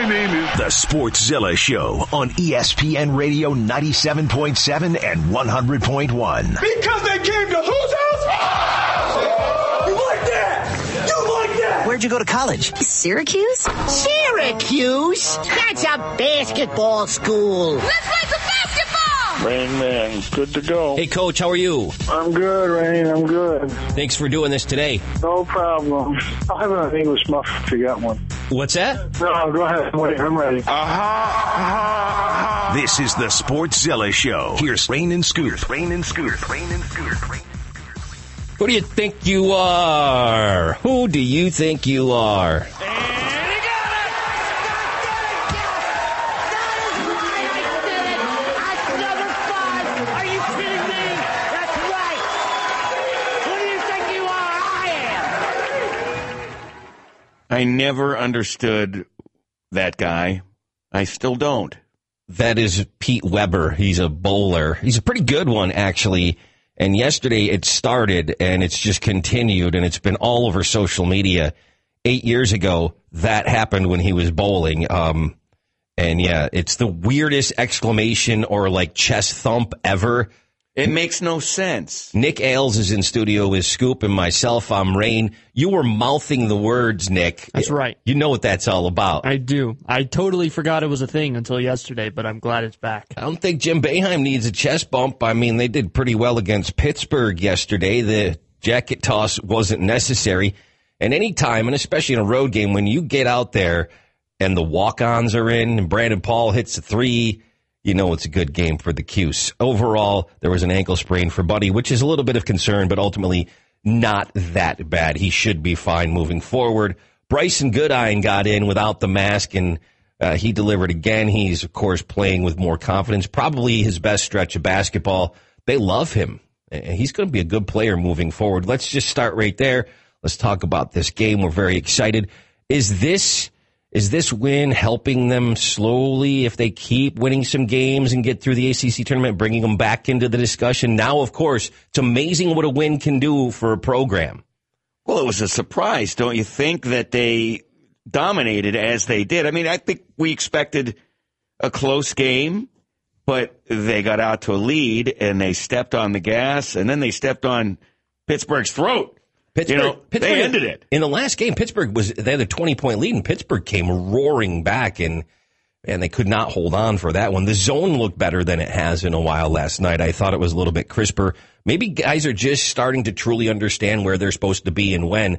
My name is The Sportszilla Show on ESPN Radio 97.7 and 100.1. because they came to whose house? You like that? You like that? Where'd you go to college? Syracuse? Syracuse? That's a basketball school. Let's play some basketball! Rain Man, good to go. Hey, Coach, how are you? I'm good, Rain. I'm good. Thanks for doing this today. No problem. I'll have an English muffin if you got one. What's that? No, go ahead. Wait, I'm ready. This is the Sportszilla Show. Here's Rain and Scoop. Rain and Scoop. Rain and Scoop. Rain Who do you think you are? Who do you think you are? I never understood that guy. I still don't. That is Pete Weber. He's a bowler. He's a pretty good one, actually. And yesterday it started and it's just continued and it's been all over social media. Eight years ago, that happened when he was bowling. Um, and yeah, it's the weirdest exclamation or like chest thump ever. It makes no sense. Nick Ailes is in studio with Scoop and myself. I'm Rain. You were mouthing the words, Nick. That's right. You know what that's all about. I do. I totally forgot it was a thing until yesterday, but I'm glad it's back. I don't think Jim Boeheim needs a chest bump. I mean, they did pretty well against Pittsburgh yesterday. The jacket toss wasn't necessary. And any time, and especially in a road game, when you get out there and the walk-ons are in and Brendan Paul hits a three, you know it's a good game for the Cuse. Overall, there was an ankle sprain for Buddy, which is a little bit of concern, but ultimately not that bad. He should be fine moving forward. Brycen Goodine got in without the mask and uh, he delivered again. He's, of course, playing with more confidence. Probably his best stretch of basketball. They love him. And he's going to be a good player moving forward. Let's just start right there. Let's talk about this game. We're very excited. Is this is this win helping them slowly if they keep winning some games and get through the ACC tournament, bringing them back into the discussion? Now, of course, it's amazing what a win can do for a program. Well, it was a surprise, don't you think, that they dominated as they did? I mean, I think we expected a close game, but they got out to a lead and they stepped on the gas and then they stepped on Pittsburgh's throat. Pittsburgh, You know, Pittsburgh they ended it. in the last game. Pittsburgh was they had a twenty point lead, and Pittsburgh came roaring back, and and they could not hold on for that one. The zone looked better than it has in a while last night. I thought it was a little bit crisper. Maybe guys are just starting to truly understand where they're supposed to be and when.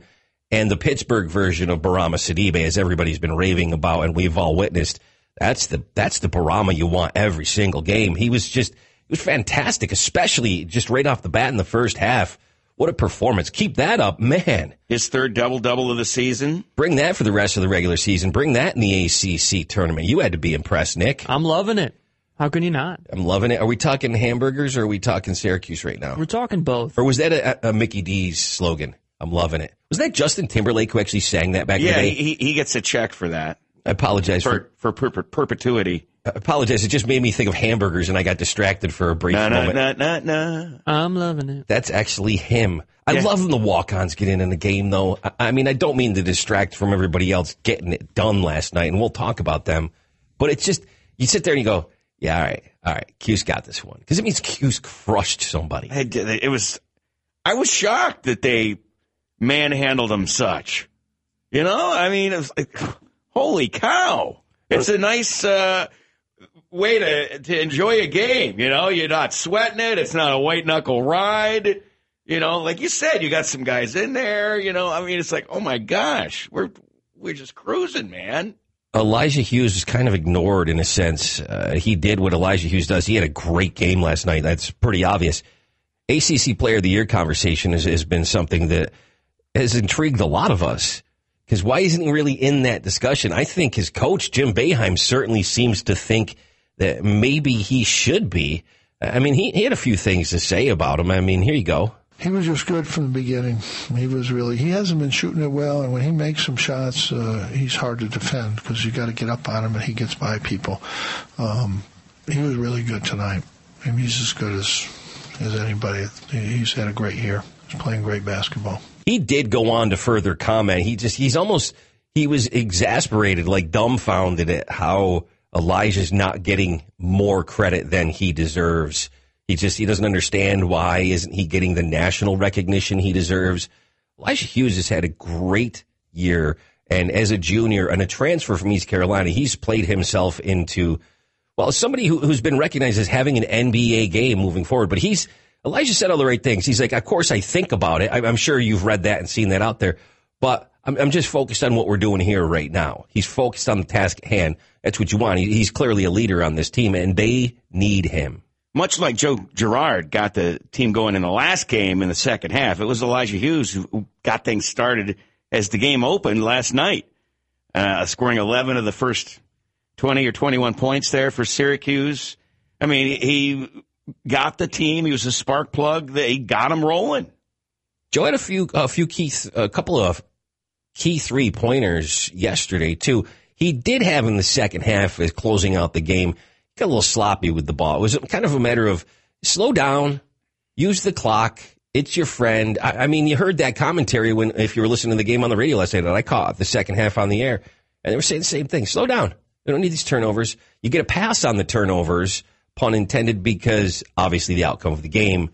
And the Pittsburgh version of Bourama Sidibe, as everybody's been raving about, and we've all witnessed, that's the that's the Bourama you want every single game. He was just he was fantastic, especially just right off the bat in the first half. What a performance! Keep that up, man. His third double double of the season. Bring that for the rest of the regular season. Bring that in the ACC tournament. You had to be impressed, Nick. I'm loving it. How can you not? I'm loving it. Are we talking hamburgers or are we talking Syracuse right now? We're talking both. Or was that a, a Mickey D's slogan? I'm loving it. Was that Justin Timberlake who actually sang that back in Yeah, the day? he, he gets a check for that I apologize for, for for per- perpetuity. I apologize. It just made me think of hamburgers and I got distracted for a brief Na na moment. na na na. I'm loving it. That's actually him. I Yeah. love when the walk-ons get in in the game, though. I, I mean, I don't mean to distract from everybody else getting it done last night, and we'll talk about them. But it's just you sit there and you go, "Yeah, all right, all right, Q's got this one," because it means Q's crushed somebody. I did- It was. I was shocked that they manhandled him such. You know, I mean, it was like, holy cow! It's a nice uh, way to to enjoy a game. You know, you're not sweating it. It's not a white knuckle ride. You know, like you said, you got some guys in there. You know, I mean, it's like, oh my gosh, we're we're just cruising, man. Elijah Hughes was kind of ignored in a sense. Uh, he did what Elijah Hughes does. He had a great game last night. That's pretty obvious. ACC Player of the Year conversation has, has been something that has intrigued a lot of us. Because why isn't he really in that discussion? I think his coach, Jim Boeheim, certainly seems to think that maybe he should be. I mean, he, he had a few things to say about him. I mean, here you go. He was just good from the beginning. He was really. He hasn't been shooting it well, and when he makes some shots, uh, he's hard to defend because you got to get up on him, and he gets by people. Um, he was really good tonight. I mean, he's as good as as anybody. He's had a great year. He's playing great basketball. he did go on to further comment. He just he's almost he was exasperated, like dumbfounded at how Elijah's not getting more credit than he deserves. He just he doesn't understand why isn't he getting the national recognition he deserves. Elijah Hughes has had a great year, and as a junior and a transfer from East Carolina, he's played himself into well somebody who, who's been recognized as having an NBA game moving forward. But he's Elijah said all the right things. He's like, of course I think about it. I'm sure you've read that and seen that out there, but I'm, I'm just focused on what we're doing here right now. He's focused on the task at hand. That's what you want. He, he's clearly a leader on this team, and they need him. Much like Joe Girard got the team going in the last game in the second half, it was Elijah Hughes who got things started as the game opened last night, uh, scoring 11 of the first 20 or 21 points there for Syracuse. I mean, he got the team. He was a spark plug. They got him rolling. Joe had a few, a few key, a couple of key three pointers yesterday too. He did have in the second half as closing out the game. Got a little sloppy with the ball. It was kind of a matter of slow down, use the clock. It's your friend. I, I mean, you heard that commentary when if you were listening to the game on the radio last night that I caught the second half on the air, and they were saying the same thing. Slow down. You don't need these turnovers. You get a pass on the turnovers, pun intended, because obviously the outcome of the game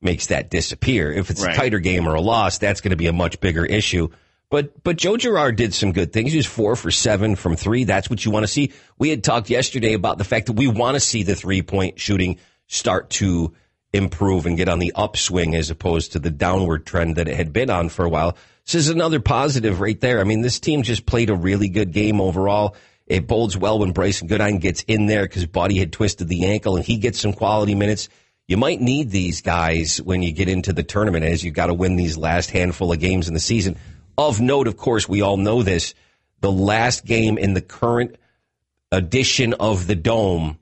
makes that disappear. If it's Right. a tighter game or a loss, that's going to be a much bigger issue. But but Joe Girard did some good things. He was four for seven from three. That's what you want to see. We had talked yesterday about the fact that we want to see the three point shooting start to improve and get on the upswing as opposed to the downward trend that it had been on for a while. This is another positive right there. I mean, this team just played a really good game overall. It bodes well when Brycen Goodine gets in there because Buddy had twisted the ankle and he gets some quality minutes. You might need these guys when you get into the tournament as you've got to win these last handful of games in the season. Of note, of course, we all know this. The last game in the current edition of the Dome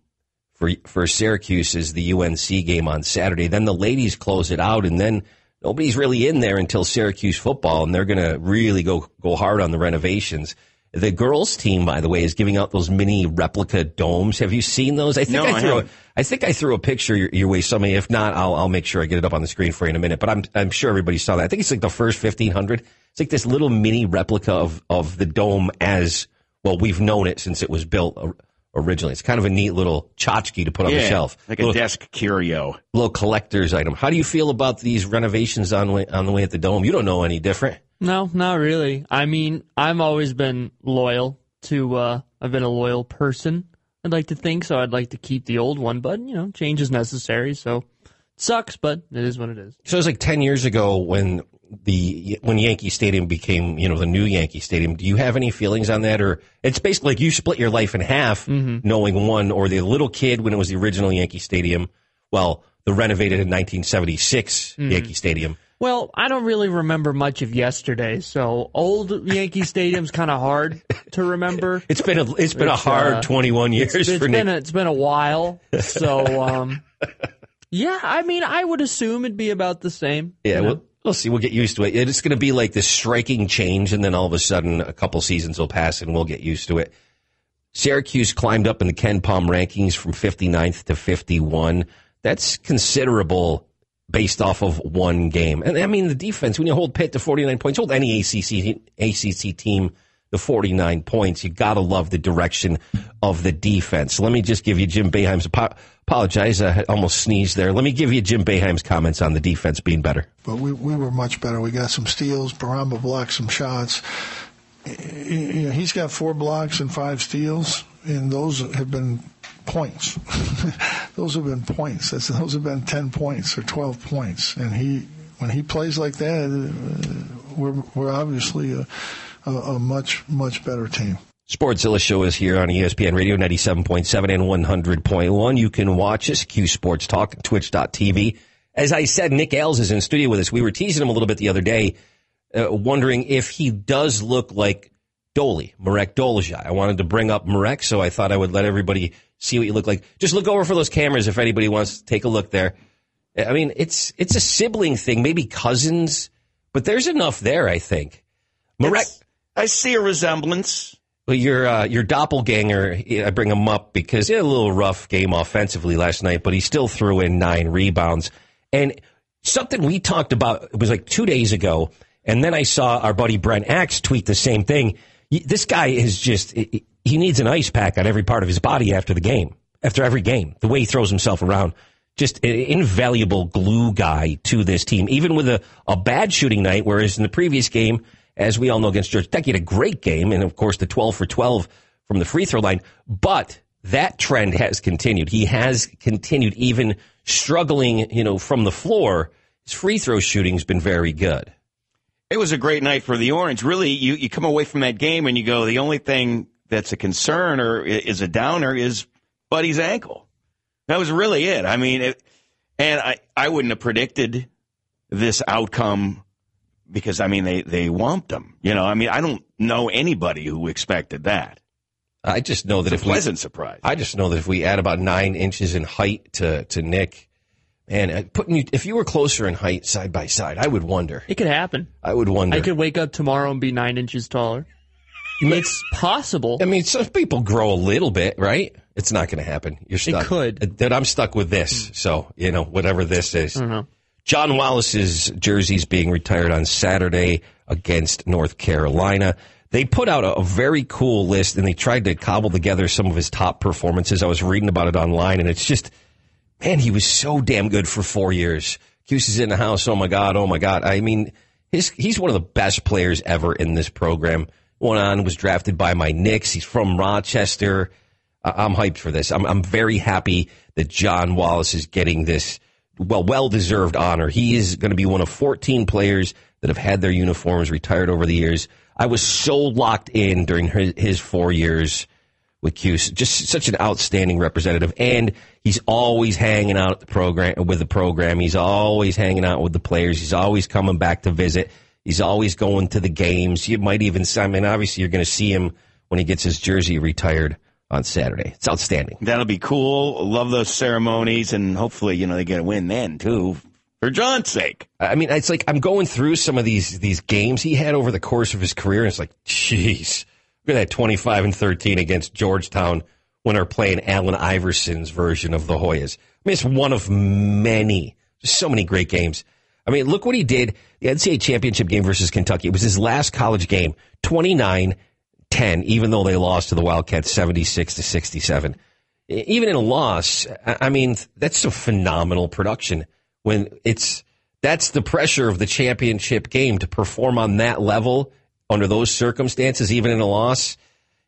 for for Syracuse is the UNC game on Saturday. Then the ladies close it out, and then nobody's really in there until Syracuse football, and they're going to really go go hard on the renovations. The girls team, by the way, is giving out those mini replica domes. Have you seen those? I think No, I I threw. a. I think I threw a picture your, your way. Somebody, if not, I'll I'll make sure I get it up on the screen for you in a minute. But I'm I'm sure everybody saw that. I think it's like the first fifteen hundred. It's like this little mini replica of of the dome as well. We've known it since it was built originally. It's kind of a neat little tchotchke to put on the shelf, like a little, desk curio. little collector's item. How do you feel about these renovations on way, on the way at the dome? You don't know any different. No, not really. I mean, I've always been loyal to. uh I've been a loyal person. I'd like to think so. I'd like to keep the old one, but you know, change is necessary. So it sucks, but it is what it is. So it was like ten years ago when the when Yankee Stadium became you know the new Yankee Stadium. Do you have any feelings on that, or it's basically like you split your life in half, knowing one or the little kid when it was the original Yankee Stadium, well the renovated in 1976 Yankee Stadium. Well, I don't really remember much of yesterday, so old Yankee Stadium's kind of hard to remember. It's been a it's been a hard uh, 21 years It's for been Nick. a, it's been a while, so um, yeah. I mean, I would assume it'd be about the same. Yeah, you know? we'll, we'll see. We'll get used to it. It's going to be like this striking change, and then all of a sudden, a couple seasons will pass, and we'll get used to it. Syracuse climbed up in the KenPom rankings from 59th to 51. That's considerable based off of one game. And I mean, the defense, when you hold Pitt to 49 points, hold any ACC, ACC team to 49 points, you got to love the direction of the defense. Let me just give you Jim Boeheim's, apo- apologize, I almost sneezed there. Let me give you Jim Boeheim's comments on the defense being better. but we, we were much better. We got some steals. Bourama blocked some shots. He's got four blocks and five steals, and those have been points. those have been points. That's, those have been ten points or twelve points. And he, when he plays like that, uh, we're we're obviously a, a, a much much better team. Sportszilla show is here on ESPN Radio 97.7 and 100.1. You can watch us, Q Sports Talk, twitch.tv. As I said, Nick Ailes is in studio with us. We were teasing him a little bit the other day, uh, wondering if he does look like Doley, Marek Dolezaj. I wanted to bring up Marek, so I thought I would let everybody see what you look like. Just look over for those cameras if anybody wants to take a look there. I mean, it's it's a sibling thing, maybe cousins, but there's enough there, I think. Marek, I see a resemblance. well, your uh, your doppelganger, I bring him up because he had a little rough game offensively last night, but he still threw in nine rebounds. And something we talked about it was like two days ago, and then I saw our buddy Brent Axe tweet the same thing. this guy is just, he needs an ice pack on every part of his body after the game, after every game, the way he throws himself around. Just an invaluable glue guy to this team, even with a, a bad shooting night, whereas in the previous game, as we all know against Georgia Tech, he had a great game, and of course the 12 for 12 from the free throw line. But that trend has continued. He has continued, even struggling, you know, from the floor. His free throw shooting's been very good. It was a great night for the Orange. Really, you, you come away from that game and you go, the only thing that's a concern or is a downer is Buddy's ankle. That was really it. I mean, it, and I, I wouldn't have predicted this outcome because, I mean, they, they whumped him. You know, I mean, I don't know anybody who expected that. I just know that It's a if we, pleasant surprise. I just know that if we add about nine inches in height to, to Nick, man, uh, putting you, if you were closer in height side by side, I would wonder. It could happen. I would wonder. I could wake up tomorrow and be nine inches taller. It's possible. I mean, some people grow a little bit, right? It's not going to happen. You're stuck. It could. Uh, That I'm stuck with this. So you know, whatever this is. Uh-huh. John Wallace's jersey's being retired on Saturday against North Carolina. They put out a, a very cool list and they tried to cobble together some of his top performances. I was reading about it online and it's just, man, he was so damn good for four years. Cuse is in the house. Oh my God. Oh my God. I mean, his, he's one of the best players ever in this program. Went on, was drafted by my Knicks. He's from Rochester. I'm hyped for this. I'm, I'm very happy that John Wallace is getting this well, well deserved honor. He is going to be one of 14 players that have had their uniforms retired over the years. I was so locked in during his, four years with Cuse. Just such an outstanding representative, and he's always hanging out the program with the program. He's always hanging out with the players. He's always coming back to visit. He's always going to the games. You might even, I mean, obviously, you're going to see him when he gets his jersey retired on Saturday. It's outstanding. That'll be cool. Love those ceremonies, and hopefully, you know, they get a win then too, for John's sake. I mean, it's like I'm going through some of these these games he had over the course of his career, and it's like, jeez, look at that 25 and 13 against Georgetown when they're playing Allen Iverson's version of the Hoyas. I mean, it's one of many, so many great games. I mean, look what he did. The NCAA championship game versus Kentucky. It was his last college game, 29 10, even though they lost to the Wildcats 76 to 67. E- Even in a loss, I I mean, that's a phenomenal production when it's, that's the pressure of the championship game to perform on that level under those circumstances, even in a loss.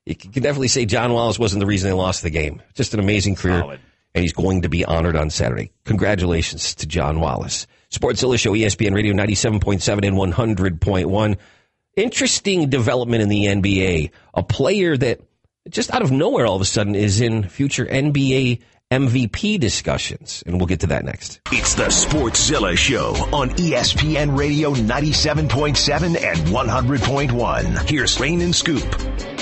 You can definitely say John Wallace wasn't the reason they lost the game. Just an amazing career. Solid. And he's going to be honored on Saturday. Congratulations to John Wallace. Sportszilla Show, E ESPN Radio 97.7 and 100.1. Interesting development in the NBA. A player that just out of nowhere all of a sudden is in future NBA MVP discussions. And we'll get to that next. It's the Sportszilla Show on ESPN Radio 97.7 and 100.1. Here's Rain and Scoop.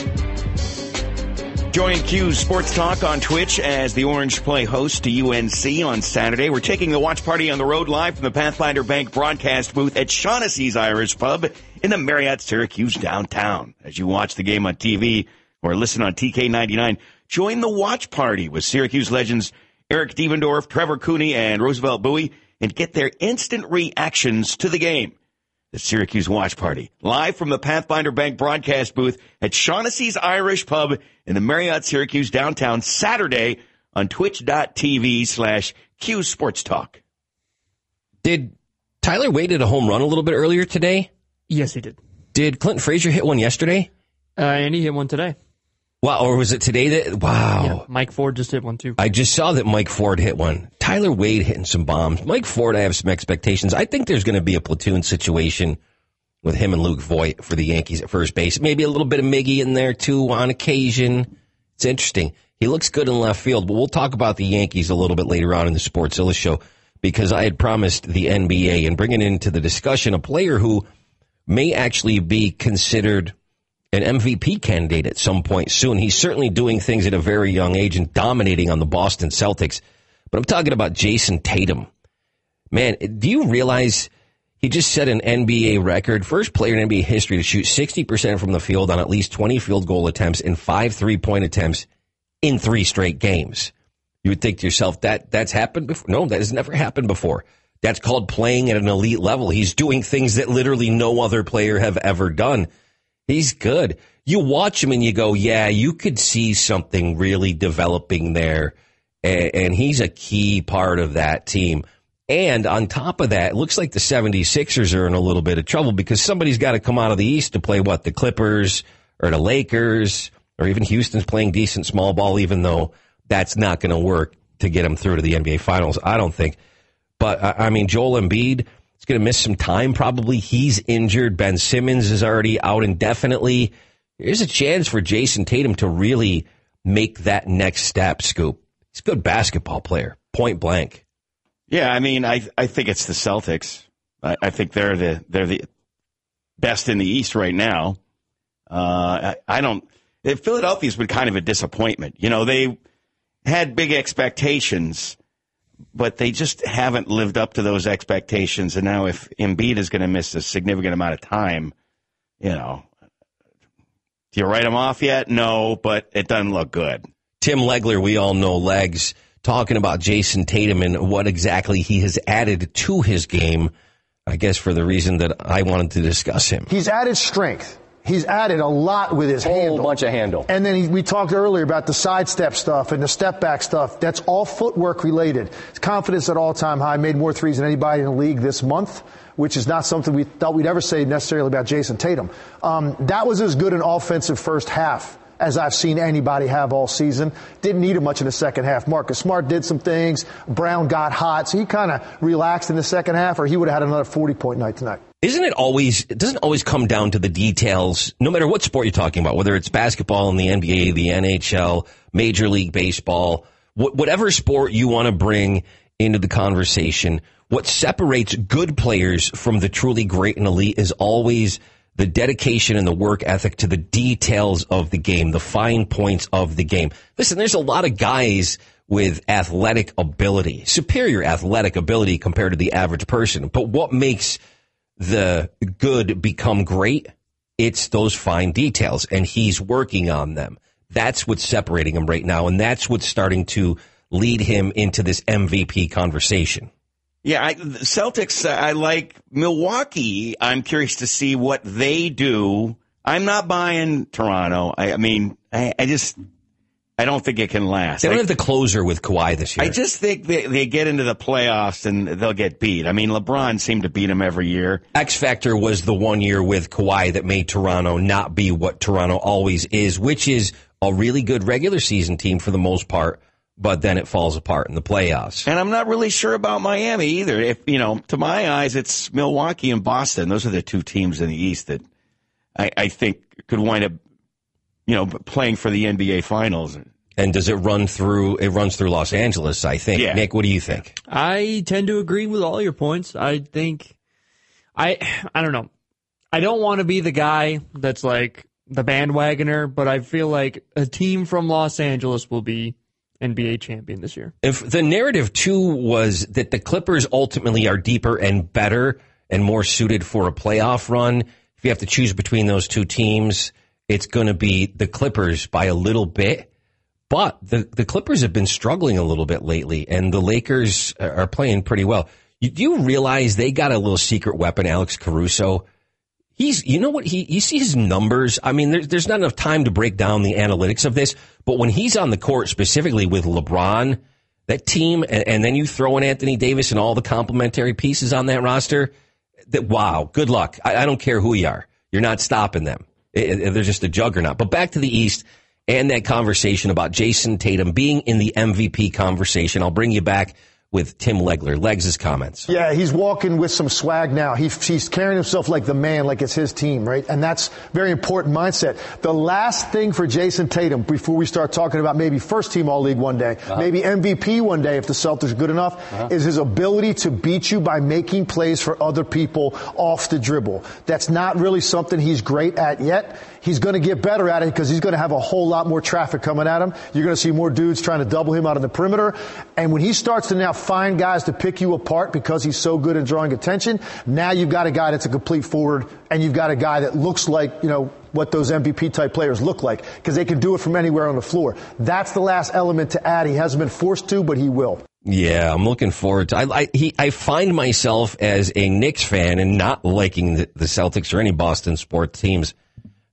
Join Q Sports Talk on Twitch as the Orange play host to UNC on Saturday. We're taking the watch party on the road live from the Pathfinder Bank broadcast booth at Shaughnessy's Irish Pub in the Marriott Syracuse downtown. As you watch the game on TV or listen on TK99, join the watch party with Syracuse legends Eric Devendorf, Trevor Cooney, and Roosevelt Bouie and get their instant reactions to the game the Syracuse Watch Party, live from the Pathfinder Bank broadcast booth at Shaughnessy's Irish Pub in the Marriott Syracuse downtown Saturday on twitch.tv slash Q Sports Talk. Did Tyler Wade hit a home run a little bit earlier today? Yes, he did. Did Clinton Frazier hit one yesterday? Uh, and he hit one today. Wow, or was it today that? Wow. Yeah, Mike Ford just hit one too. I just saw that Mike Ford hit one. Tyler Wade hitting some bombs. Mike Ford, I have some expectations. I think there's going to be a platoon situation with him and Luke Voit for the Yankees at first base. Maybe a little bit of Miggy in there too on occasion. It's interesting. He looks good in left field, but we'll talk about the Yankees a little bit later on in the Sportszilla show because I had promised the NBA and bringing into the discussion a player who may actually be considered an MVP candidate at some point soon. He's certainly doing things at a very young age and dominating on the Boston Celtics. But I'm talking about Jayson Tatum. Man, do you realize he just set an NBA record, first player in NBA history to shoot 60% from the field on at least 20 field goal attempts and five three point attempts in three straight games? You would think to yourself that that's happened before. No, that has never happened before. That's called playing at an elite level. He's doing things that literally no other player have ever done. He's good. you watch him and you go, yeah, you could see something really developing there. And, and he's a key part of that team. And on top of that, it looks like the 76ers are in a little bit of trouble because somebody's got to come out of the East to play what? The Clippers or the Lakers or even Houston's playing decent small ball, even though that's not going to work to get them through to the NBA Finals, I don't think. But I mean, Joel Embiid is going to miss some time probably. He's injured. Ben Simmons is already out indefinitely. There's a chance for Jayson Tatum to really make that next step, Scoop. He's a good basketball player, point blank. Yeah, I mean, I I think it's the Celtics. I, I think they're the they're the best in the East right now. Uh, I, I don't. Philadelphia's been kind of a disappointment. You know, they had big expectations, but they just haven't lived up to those expectations. And now, if Embiid is going to miss a significant amount of time, you know, do you write him off yet? No, but it doesn't look good. Tim Legler, we all know legs, talking about Jayson Tatum and what exactly he has added to his game. I guess for the reason that I wanted to discuss him. He's added strength. He's added a lot with his Whole handle. bunch of handle. And then he, we talked earlier about the sidestep stuff and the step back stuff. That's all footwork related. His confidence at all time high. Made more threes than anybody in the league this month, which is not something we thought we'd ever say necessarily about Jayson Tatum. Um, that was as good an offensive first half as I've seen anybody have all season. Didn't need him much in the second half. Marcus Smart did some things. Brown got hot, so he kind of relaxed in the second half, or he would have had another 40 point night tonight. Isn't it always, it doesn't always come down to the details, no matter what sport you're talking about, whether it's basketball in the NBA, the NHL, Major League Baseball, wh- whatever sport you want to bring into the conversation, what separates good players from the truly great and elite is always the dedication and the work ethic to the details of the game, the fine points of the game. Listen, there's a lot of guys with athletic ability, superior athletic ability compared to the average person. But what makes the good become great? It's those fine details, and he's working on them. That's what's separating him right now, and that's what's starting to lead him into this MVP conversation. Yeah, I, Celtics. uh, I like Milwaukee. I'm curious to see what they do. I'm not buying Toronto. I, I mean, I, I just, I don't think it can last. They don't I, have the closer with Kawhi this year. I just think they, they get into the playoffs and they'll get beat. I mean, LeBron seemed to beat them every year. X Factor was the one year with Kawhi that made Toronto not be what Toronto always is, which is a really good regular season team for the most part, but then it falls apart in the playoffs. And I'm not really sure about Miami either. If you know, to my eyes, it's Milwaukee and Boston. Those are the two teams in the East that I, I think could wind up, you know, playing for the NBA Finals. And does it run through? It runs through Los Angeles, I think. Yeah. Nick, what do you think? I tend to agree with all your points. I think I I don't know. I don't want to be the guy that's like the bandwagoner, but I feel like a team from Los Angeles will be NBA champion this year. If the narrative too was that the Clippers ultimately are deeper and better and more suited for a playoff run, if you have to choose between those two teams, it's going to be the Clippers by a little bit. But the, the Clippers have been struggling a little bit lately, and the Lakers are playing pretty well. You, do you realize they got a little secret weapon, Alex Caruso? He's, you know what, he, you see his numbers. I mean, there's, there's not enough time to break down the analytics of this, but when he's on the court, specifically with LeBron, that team, and, and then you throw in Anthony Davis and all the complementary pieces on that roster, that wow, good luck. I, I don't care who you are. You're not stopping them. It- it- they're just a juggernaut. But back to the East and that conversation about Jayson Tatum being in the MVP conversation. I'll bring you back with Tim Legler. Legs' comments. Yeah, he's walking with some swag now. He, he's carrying himself like the man, like it's his team, right? And that's very important mindset. The last thing for Jayson Tatum before we start talking about maybe first team All League one day, uh-huh. maybe MVP one day if the Celtics are good enough, uh-huh. is his ability to beat you by making plays for other people off the dribble. That's not really something he's great at yet. He's going to get better at it because he's going to have a whole lot more traffic coming at him. You're going to see more dudes trying to double him out on the perimeter. And when he starts to now find guys to pick you apart because he's so good at drawing attention, now you've got a guy that's a complete forward and you've got a guy that looks like, you know, what those MVP type players look like because they can do it from anywhere on the floor. That's the last element to add. He hasn't been forced to, but he will. Yeah, I'm looking forward to. I I, he, I find myself as a Knicks fan and not liking the, the Celtics or any Boston sports teams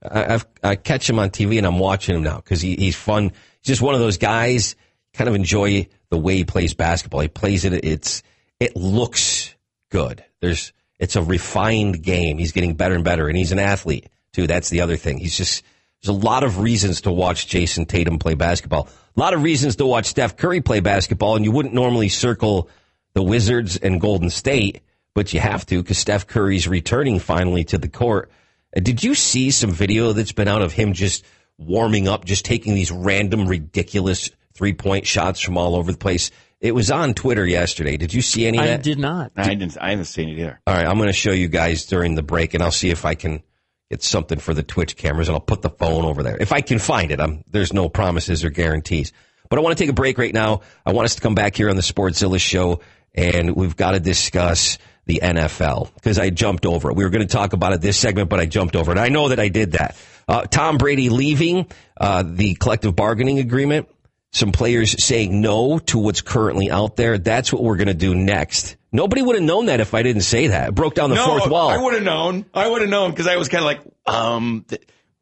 I, I've, I catch him on TV and I'm watching him now because he, he's fun. He's just one of those guys. Kind of enjoy the way he plays basketball. He plays it. It's it looks good. There's it's a refined game. He's getting better and better, and he's an athlete too. That's the other thing. He's just there's a lot of reasons to watch Jayson Tatum play basketball. A lot of reasons to watch Steph Curry play basketball, and you wouldn't normally circle the Wizards and Golden State, but you have to because Steph Curry's returning finally to the court. Did you see some video that's been out of him just warming up, just taking these random, ridiculous three point shots from all over the place? It was on Twitter yesterday. Did you see any of I did not. I didn't. I haven't seen it either. All right, I'm going to show you guys during the break, and I'll see if I can get something for the Twitch cameras, and I'll put the phone over there if I can find it. I'm, there's no promises or guarantees, but I want to take a break right now. I want us to come back here on the Sportszilla show, and we've got to discuss the NFL because I jumped over it. We were going to talk about it this segment, but I jumped over it. I know that I did that. Uh, Tom Brady leaving uh, the collective bargaining agreement. Some players saying no to what's currently out there. That's what we're going to do next. Nobody would have known that if I didn't say that. It broke down the no, fourth wall. I would have known. I would have known because I was kind of like, um,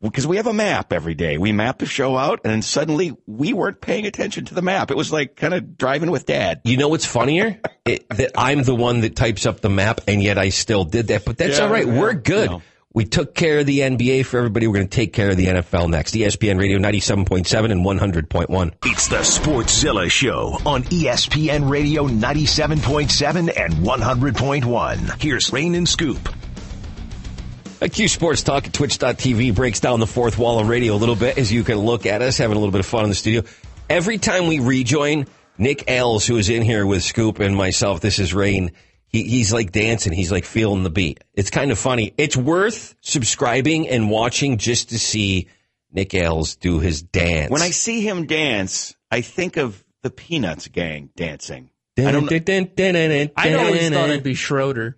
because we have a map every day. We map the show out, and then suddenly we weren't paying attention to the map. It was like kind of driving with dad. You know what's funnier? it, that I'm the one that types up the map, and yet I still did that. But that's Yeah, all right. yeah, We're good. no. We took care of the NBA for everybody. We're going to take care of the NFL next. ESPN Radio 97.7 and 100.1. It's the Sportszilla Show on ESPN Radio 97.7 and 100.1. Here's Rain and Scoop. Q Sports Talk at Twitch.tv breaks down the fourth wall of radio a little bit as you can look at us having a little bit of fun in the studio. Every time we rejoin, Nick Ailes, who is in here with Scoop and myself, this is Rain. He, he's like dancing. He's like feeling the beat. It's kind of funny. It's worth subscribing and watching just to see Nick Ailes do his dance. When I see him dance, I think of the Peanuts gang dancing. I don't. I always thought I'd be Schroeder.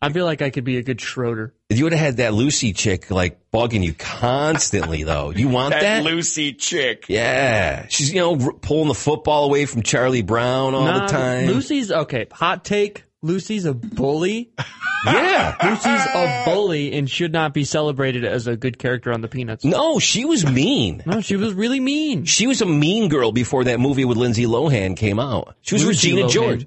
I feel like I could be a good Schroeder. You would have had that Lucy chick like bugging you constantly, though. You want that? that Lucy chick. yeah, she's you know r- pulling the football away from Charlie Brown all Nah, the time. Lucy's okay. Hot take. Lucy's a bully. yeah. Lucy's a bully and should not be celebrated as a good character on the Peanuts. No, she was mean. No, she was really mean. She was a mean girl before that movie with Lindsay Lohan came out. She was Lucy Regina Lohan. George.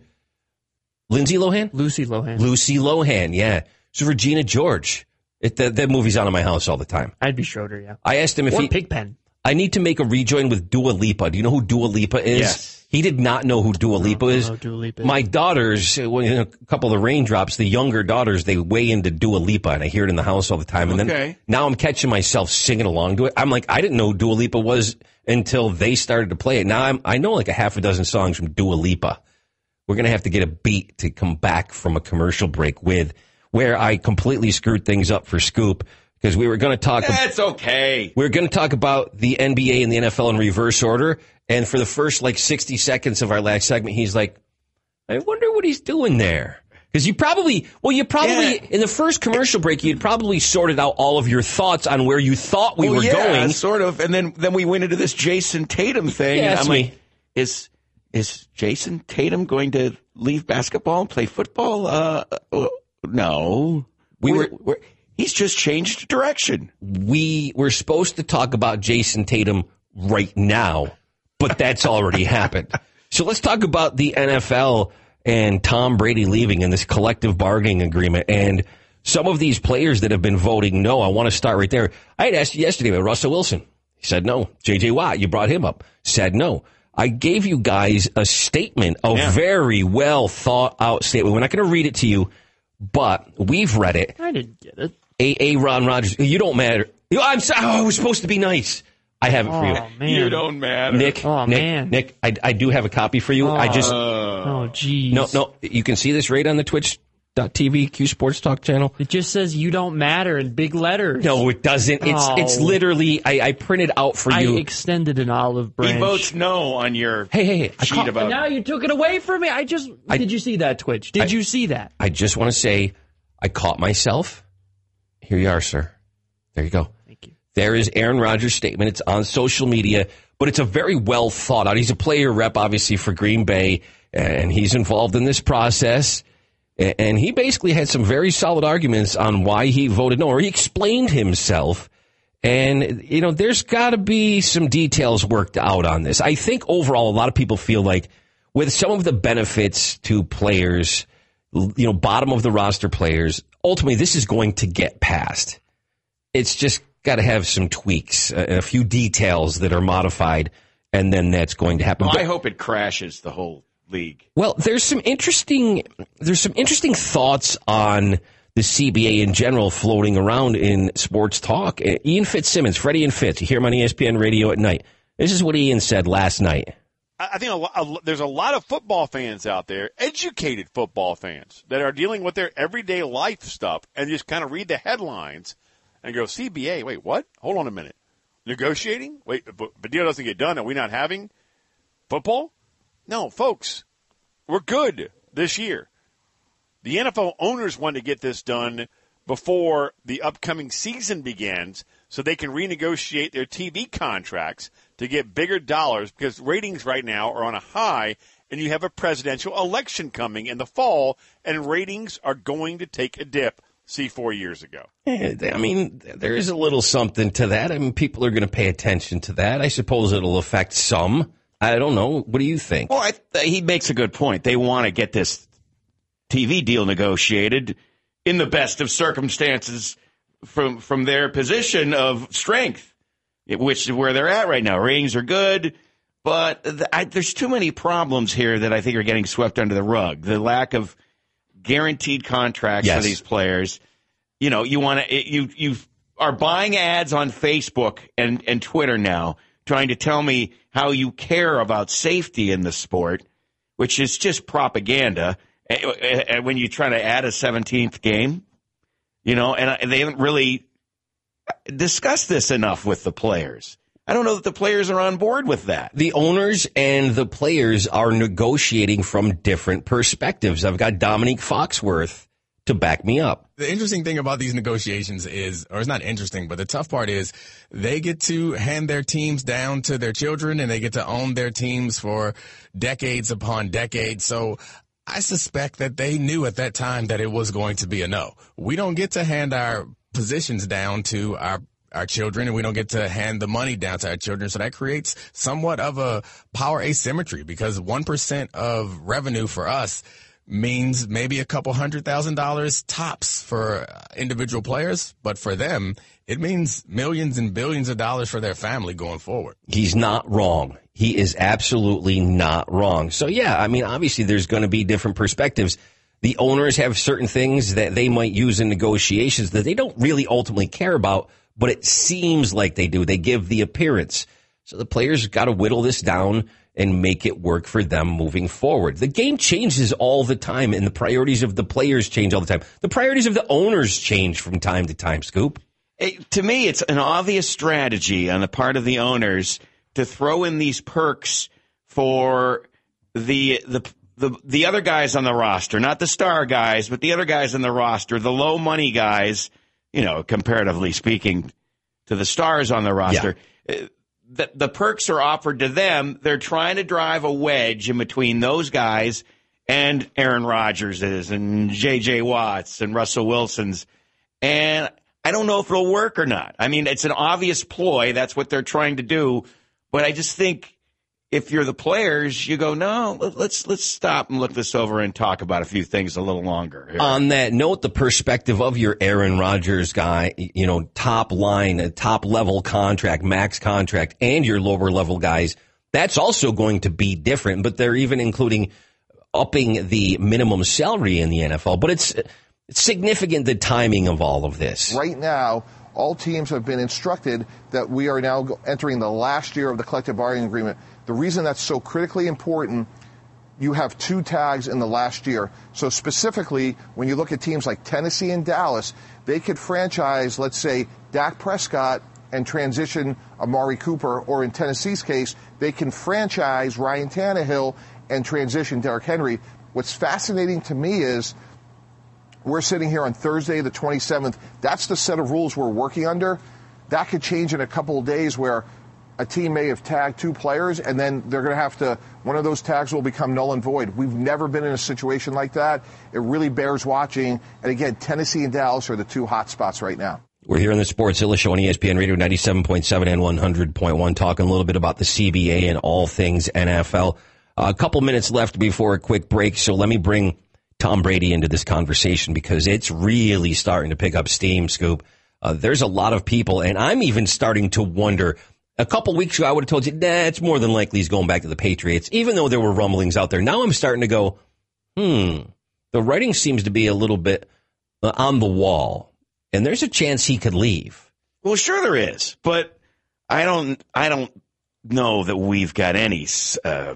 Lindsay Lohan? Lucy Lohan. Lucy Lohan, yeah. So Regina George. It, that, that movie's on in my house all the time. I'd be Schroeder, yeah. I asked him if Or he. Pigpen. I need to make a rejoin with Dua Lipa. Do you know who Dua Lipa is? Yes. He did not know who Dua Lipa don't is. know who Dua Lipa is. My daughters, uh, when a couple of the raindrops, the younger daughters, they weigh into Dua Lipa, and I hear it in the house all the time. And then Okay. now I'm catching myself singing along to it. I'm like, I didn't know who Dua Lipa was until they started to play it. Now I'm, I know like a half a dozen songs from Dua Lipa. We're gonna have to get a beat to come back from a commercial break with, where I completely screwed things up for Scoop because we were going to talk. ab- That's okay. we're going to talk about the NBA and the NFL in reverse order. And for the first like 60 seconds of our last segment, he's like, I wonder what he's doing there. Because you probably, well, you probably, Yeah. in the first commercial break, you'd probably sorted out all of your thoughts on where you thought we Well, were yeah, going. sort of. And then then we went into this Jayson Tatum thing. Yeah, and I'm me. like, is is Jayson Tatum going to leave basketball and play football? Uh, uh, no. We We're- were- we're- he's just changed direction. We were supposed to talk about Jayson Tatum right now, but that's already happened. So let's talk about the NFL and Tom Brady leaving and this collective bargaining agreement and some of these players that have been voting no. I want to start right there. I had asked you yesterday about Russell Wilson. He said no. JJ Watt, you brought him up, said no. I gave you guys a statement, a Yeah. very well thought out statement. We're not going to read it to you, but we've read it. I didn't get it. A. A. Ron Rodgers. You don't matter. I'm sorry. Oh, I was supposed to be nice. I have it for you. Oh, man. You don't matter. Nick, Oh, Nick, man. Nick, I, I do have a copy for you. I just, Oh, geez. no, no, you can see this right on the Twitch.tv Q Sports Talk channel. It just says you don't matter in big letters. No, it doesn't. It's, Oh. it's literally, I, I printed out for I you. extended an olive branch. He votes no on your hey, hey, hey, sheet caught- about. Now you took it away from me. I just I- did. You see that Twitch? Did I- you see that? I just want to say, I caught myself. Here you are, sir. There you go. Thank you. There is Aaron Rodgers' statement. It's on social media, but it's a very well thought out. He's a player rep, obviously, for Green Bay, and he's involved in this process. And he basically had some very solid arguments on why he voted no, or he explained himself. And, you know, there's got to be some details worked out on this. I think overall, a lot of people feel like with some of the benefits to players, you know, bottom of the roster players, ultimately this is going to get passed. It's just got to have some tweaks, a, a few details that are modified, and then that's going to happen. Well, I hope it crashes the whole league. well, there's some interesting there's some interesting thoughts on the CBA in general floating around in sports talk. Uh, Ian Fitzsimmons, Freddie and Fitz, you hear him on ESPN radio at night. This is what Ian said last night. I think a a there's a lot of football fans out there, educated football fans, that are dealing with their everyday life stuff and just kind of read the headlines and go, CBA, wait, what? Hold on a minute. Negotiating? Wait, but, but deal doesn't get done. Are we not having football? No, folks, we're good this year. The NFL owners want to get this done before the upcoming season begins so they can renegotiate their TV contracts to get bigger dollars because ratings right now are on a high and you have a presidential election coming in the fall and ratings are going to take a dip. See four years ago. Eh, I mean, there is a little something to that. I mean, people are going to pay attention to that. I suppose it'll affect some. I don't know. What do you think? Well, I, he makes a good point. They want to get this TV deal negotiated in the best of circumstances from from their position of strength, which is where they're at right now. Ratings are good, but th I, there's too many problems here that I think are getting swept under the rug. The lack of guaranteed contracts Yes. for these players. You know, you want to you you are buying ads on Facebook and and Twitter now, trying to tell me how you care about safety in the sport, which is just propaganda. eh, eh, eh, When you try to add a 17th game, you know, and they haven't really discussed this enough with the players. I don't know that the players are on board with that. The owners and the players are negotiating from different perspectives. I've got Dominique Foxworth to back me up. The interesting thing about these negotiations is, or it's not interesting, but the tough part is they get to hand their teams down to their children and they get to own their teams for decades upon decades. So I suspect that they knew at that time that it was going to be a no. We don't get to hand our positions down to our our children and we don't get to hand the money down to our children. So that creates somewhat of a power asymmetry because 1% of revenue for us means maybe a couple hundred thousand dollars tops for individual players. But for them, it means millions and billions of dollars for their family going forward. He's not wrong. He is absolutely not wrong. So yeah, I mean, obviously there's going to be different perspectives. The owners have certain things that they might use in negotiations that they don't really ultimately care about, but it seems like they do. They give the appearance. So the players got to whittle this down and make it work for them moving forward. The game changes all the time and the priorities of the players change all the time. The priorities of the owners change from time to time, Scoop. It, to me, it's an obvious strategy on the part of the owners to throw in these perks for the the the the other guys on the roster, not the star guys, but the other guys on the roster, the low money guys. You know, comparatively speaking, to the stars on the roster. Uh, The, the perks are offered to them. They're trying to drive a wedge in between those guys and Aaron Rodgerses and J.J. Watts and Russell Wilson's. And I don't know if it'll work or not. I mean, it's an obvious ploy. That's what they're trying to do. But I just think if you're the players, you go, no, let- let's let's stop and look this over and talk about a few things a little longer. here." On that note, the perspective of your Aaron Rodgers guy, you know, top line, a top level contract, max contract, and your lower level guys, that's also going to be different. But they're even including upping the minimum salary in the NFL. But it's, it's significant the timing of all of this. Right now, all teams have been instructed that we are now entering the last year of the collective bargaining agreement. The reason that's so critically important, you have two tags in the last year. So specifically, when you look at teams like Tennessee and Dallas, they could franchise, let's say, Dak Prescott and transition Amari Cooper, or in Tennessee's case, they can franchise Ryan Tannehill and transition Derrick Henry. What's fascinating to me is we're sitting here on Thursday, the 27th. That's the set of rules we're working under. That could change in a couple of days where a team may have tagged two players and then they're going to have to, one of those tags will become null and void. We've never been in a situation like that. It really bears watching. And again, Tennessee and Dallas are the two hot spots right now. We're here on the Sportszilla Show on ESPN Radio 97.7 and 100.1, talking a little bit about the CBA and all things NFL. a couple minutes left before a quick break, so let me bring Tom Brady into this conversation because it's really starting to pick up steam, Scoop. Uh, there's a lot of people, and I'm even starting to wonder. A couple weeks ago, I would have told you, nah, it's more than likely he's going back to the Patriots, even though there were rumblings out there. Now I'm starting to go, hmm, the writing seems to be a little bit uh, on the wall, and there's a chance he could leave. Well, sure there is, but I don't. I don't know that we've got any uh,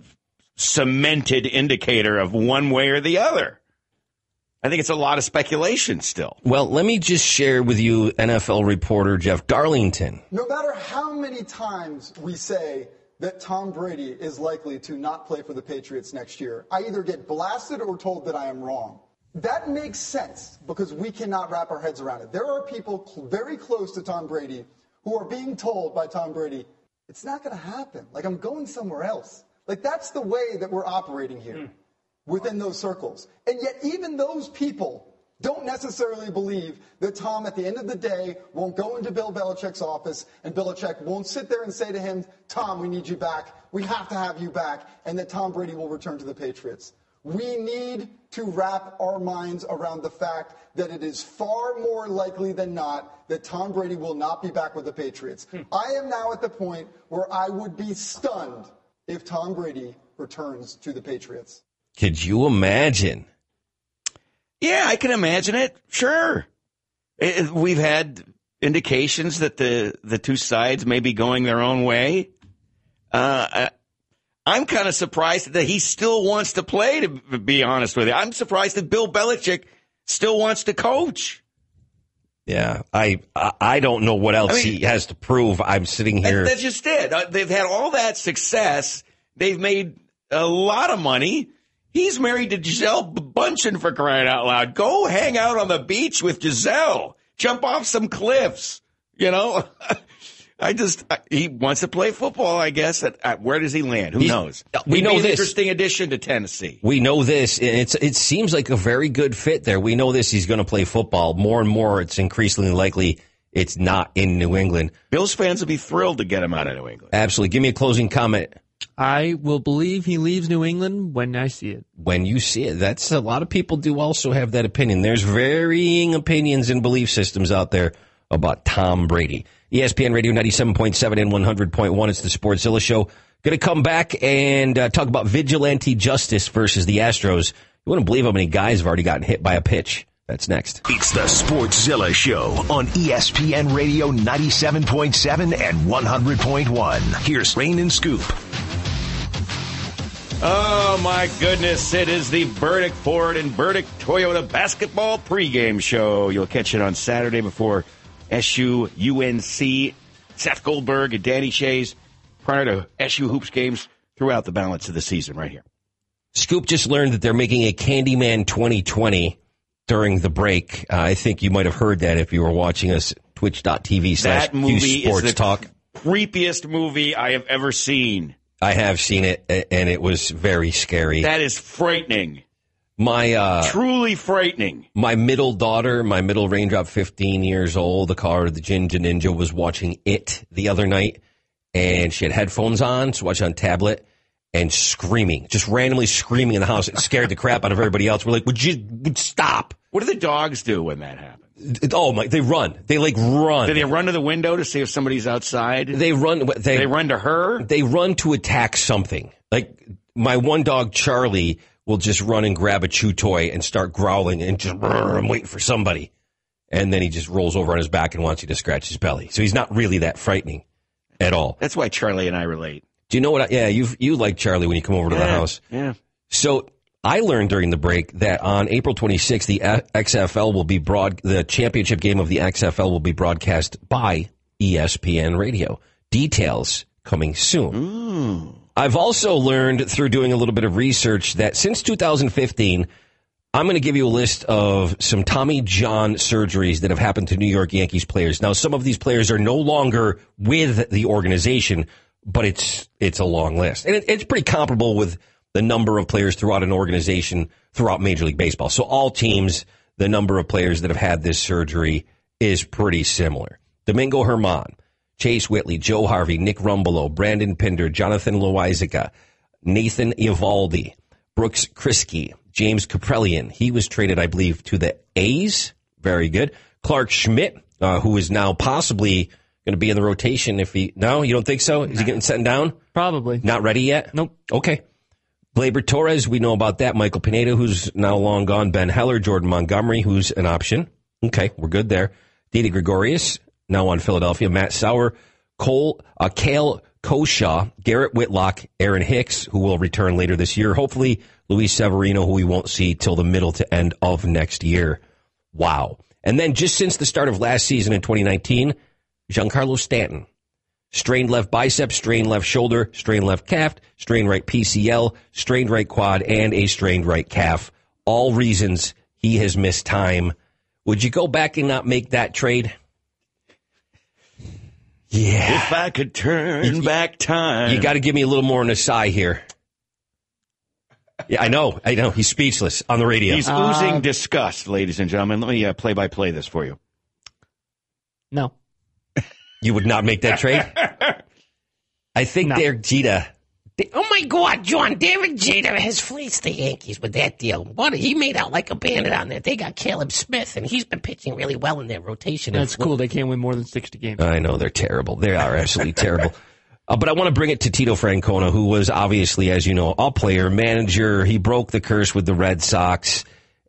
cemented indicator of one way or the other. I think it's a lot of speculation still. Well, let me just share with you NFL reporter Jeff Darlington. No matter how many times we say that Tom Brady is likely to not play for the Patriots next year, I either get blasted or told that I am wrong. That makes sense because we cannot wrap our heads around it. There are people cl- very close to Tom Brady who are being told by Tom Brady, it's not going to happen. Like, I'm going somewhere else. Like, that's the way that we're operating here hmm. Within those circles. And yet, even those people don't necessarily believe that Tom, at the end of the day, won't go into Bill Belichick's office and Belichick won't sit there and say to him, Tom, we need you back. We have to have you back. And that Tom Brady will return to the Patriots. We need to wrap our minds around the fact that it is far more likely than not that Tom Brady will not be back with the Patriots. Hmm. I am now at the point where I would be stunned if Tom Brady returns to the Patriots. Could you imagine? Yeah, I can imagine it. Sure. It- we've had indications that the, the two sides may be going their own way. Uh, I- I'm kind of surprised that he still wants to play, to be honest with you. I'm surprised that Bill Belichick still wants to coach. Yeah, I I I don't know what else I mean- he has to prove. I'm sitting here. That's just it. Uh, They've had all that success. They've made a lot of money. He's married to Gisele Bündchen for crying out loud. Go hang out on the beach with Gisele. Jump off some cliffs. You know, I just I- he wants to play football. I guess. At, at- where does he land? Who He's- knows? we He'd know this. interesting addition to Tennessee. We know this. It's it seems like a very good fit there. We know this. He's going to play football more and more. It's increasingly likely it's not in New England. Bills fans would be thrilled to get him out of New England. Absolutely. Give me a closing comment I will believe he leaves New England when I see it. when you see it. That's a lot of people do also have that opinion. There's varying opinions and belief systems out there about Tom Brady. ESPN Radio 97.7 and 100.1. It's the Sportszilla Show. Going to come back and uh, talk about vigilante justice versus the Astros. You wouldn't believe how many guys have already gotten hit by a pitch. That's next. It's the Sportszilla Show on ESPN Radio 97.7 and 100.1. Here's Rain and Scoop. Oh my goodness, it is the Burdick Ford and Burdick Toyota basketball pregame show. You'll catch it on Saturday before SU UNC. Seth Goldberg and Danny Schayes prior to SU Hoops games throughout the balance of the season right here. Scoop just learned that they're making a Candyman 2020 during the break. Uh, I think you might have heard that if you were watching us twitch.tv slash That movie Q Sports is the Talk. creepiest movie I have ever seen. I have seen it and it was very scary. That is frightening. my uh Truly frightening. my middle daughter, my middle raindrop 15 years old, the car the Ginger Ninja was watching it the other night and she had headphones on, so watching on tablet and screaming, just randomly screaming in the house. It scared the crap out of everybody else. We're like, would you would stop? What do the dogs do when that happens? Oh my, they run. They like run. Do they run to the window to see if somebody's outside? They run. They, They run to her? They run to attack something. Like my one dog Charlie will just run and grab a chew toy and start growling and just I'm waiting for somebody, and then he just rolls over on his back and wants you to scratch his belly. So he's not really that frightening at all. That's why Charlie and I relate. Do you know what? I, yeah, you you like Charlie when you come over to the house. Yeah. So I learned during the break that on April 26th, the XFL will be broad. The championship game of the XFL will be broadcast by ESPN Radio. Details coming soon. I've also learned through doing a little bit of research that since 2015, I'm going to give you a list of some Tommy John surgeries that have happened to New York Yankees players. Now, some of these players are no longer with the organization, but it's it's a long list, and it, it's pretty comparable with the number of players throughout an organization throughout Major League Baseball. So all teams, the number of players that have had this surgery is pretty similar. Domingo German, Chase Whitley, Joe Harvey, Nick Rumbelow, Brandon Pinder, Jonathan Loaisiga, Nathan Eovaldi, Brooks Kriske, James Kaprielian. He was traded, I believe, to the A's. Very good. Clarke Schmidt, uh, who is now possibly going to be in the rotation if he. No, you don't think so? Is he getting sent down? Probably. Not ready yet? Nope. Okay. Gleyber Torres, we know about that. Michael Pineda, who's now long gone. Ben Heller, Jordan Montgomery, who's an option. Okay, we're good there. Didi Gregorius, now on Philadelphia. Matt Sauer, Cole, uh, Cale Coshow, Garrett Whitlock, Aaron Hicks, who will return later this year. Hopefully, Luis Severino, who we won't see till the middle to end of next year. Wow. And then just since the start of last season in 2019, Giancarlo Stanton. Strained left bicep, strained left shoulder, strained left calf, strained right PCL, strained right quad, and a strained right calf. All reasons he has missed time. Would you go back and not make that trade? Yeah. If I could turn back time. You got to give me a little more on a sigh here. Yeah, I know. I know. He's speechless on the radio. He's oozing disgust, ladies and gentlemen. Let me uh, play by play this for you. No. You would not make that trade? I think No. they're Jeter. Oh my God, John, David Jeter has fleeced the Yankees with that deal. What he made out like a bandit on there. They got Caleb Smith, and he's been pitching really well in their rotation. That's cool. They can't win more than 60 games. I know they're terrible. They are absolutely terrible. Uh, but I want to bring it to Tito Francona, who was obviously, as you know, a player, manager. He broke the curse with the Red Sox,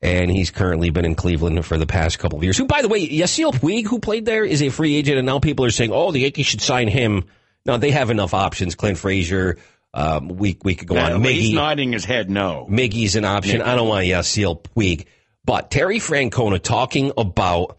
and he's currently been in Cleveland for the past couple of years. Who, by the way, Yasiel Puig, who played there, is a free agent, and now people are saying, "Oh, the Yankees should sign him." No, they have enough options. Clint Frazier. Um, we we could go Uh, on. he's nodding his head no. Miggy's an option. I don't want Yasiel Puig. But Terry Francona talking about,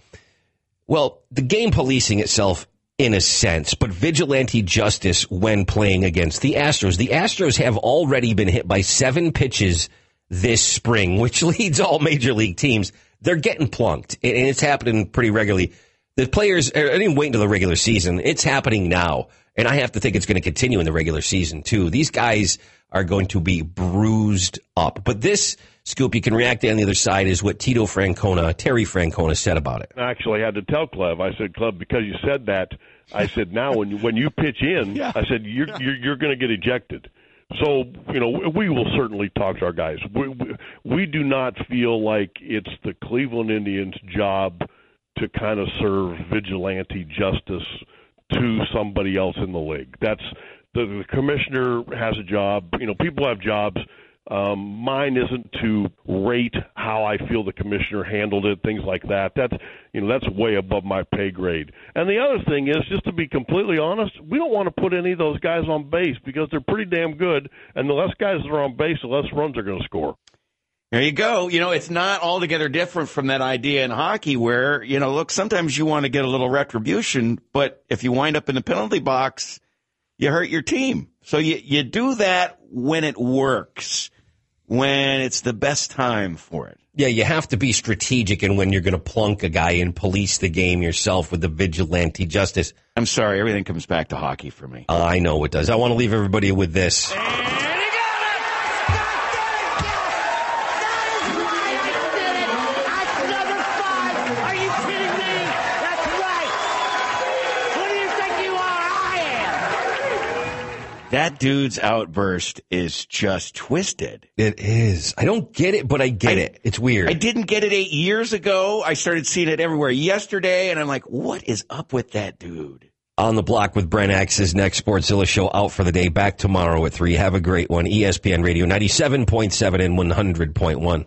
well, the game policing itself in a sense, but vigilante justice when playing against the Astros. The Astros have already been hit by seven pitches this spring, which leads all major league teams. They're getting plunked, and it's happening pretty regularly. The players I didn't wait until the regular season. It's happening now. And I have to think it's going to continue in the regular season too. These guys are going to be bruised up. But this scoop you can react to on the other side is what Tito Francona, Terry Francona said about it. I actually had to tell Clev. I said, Clev, because you said that, I said now when you, when you pitch in, I said you're you're, you're going to get ejected. So you know we will certainly talk to our guys. We, we we do not feel like it's the Cleveland Indians' job to kind of serve vigilante justice to somebody else in the league. That's the, the commissioner has a job. You know, people have jobs. Um, mine isn't to rate how I feel the commissioner handled it, things like that. That's you know that's way above my pay grade. And the other thing is, just to be completely honest, we don't want to put any of those guys on base because they're pretty damn good. And the less guys that are on base, the less runs they're going to score. There you go. You know, it's not altogether different from that idea in hockey where, you know, look, sometimes you want to get a little retribution, but if you wind up in the penalty box, you hurt your team. So you, you do that when it works, when it's the best time for it. Yeah, you have to be strategic in when you're going to plunk a guy and police the game yourself with the vigilante justice. I'm sorry, everything comes back to hockey for me. Uh, I know it does. I want to leave everybody with this. That dude's outburst is just twisted. It is. I don't get it, but I get it. It's weird. I didn't get it eight years ago. I started seeing it everywhere yesterday, and I'm like, what is up with that dude? On the block with Brent Axe's next Sportszilla show out for the day. Back tomorrow at 3. Have a great one. ESPN Radio 97.7 and 100.1.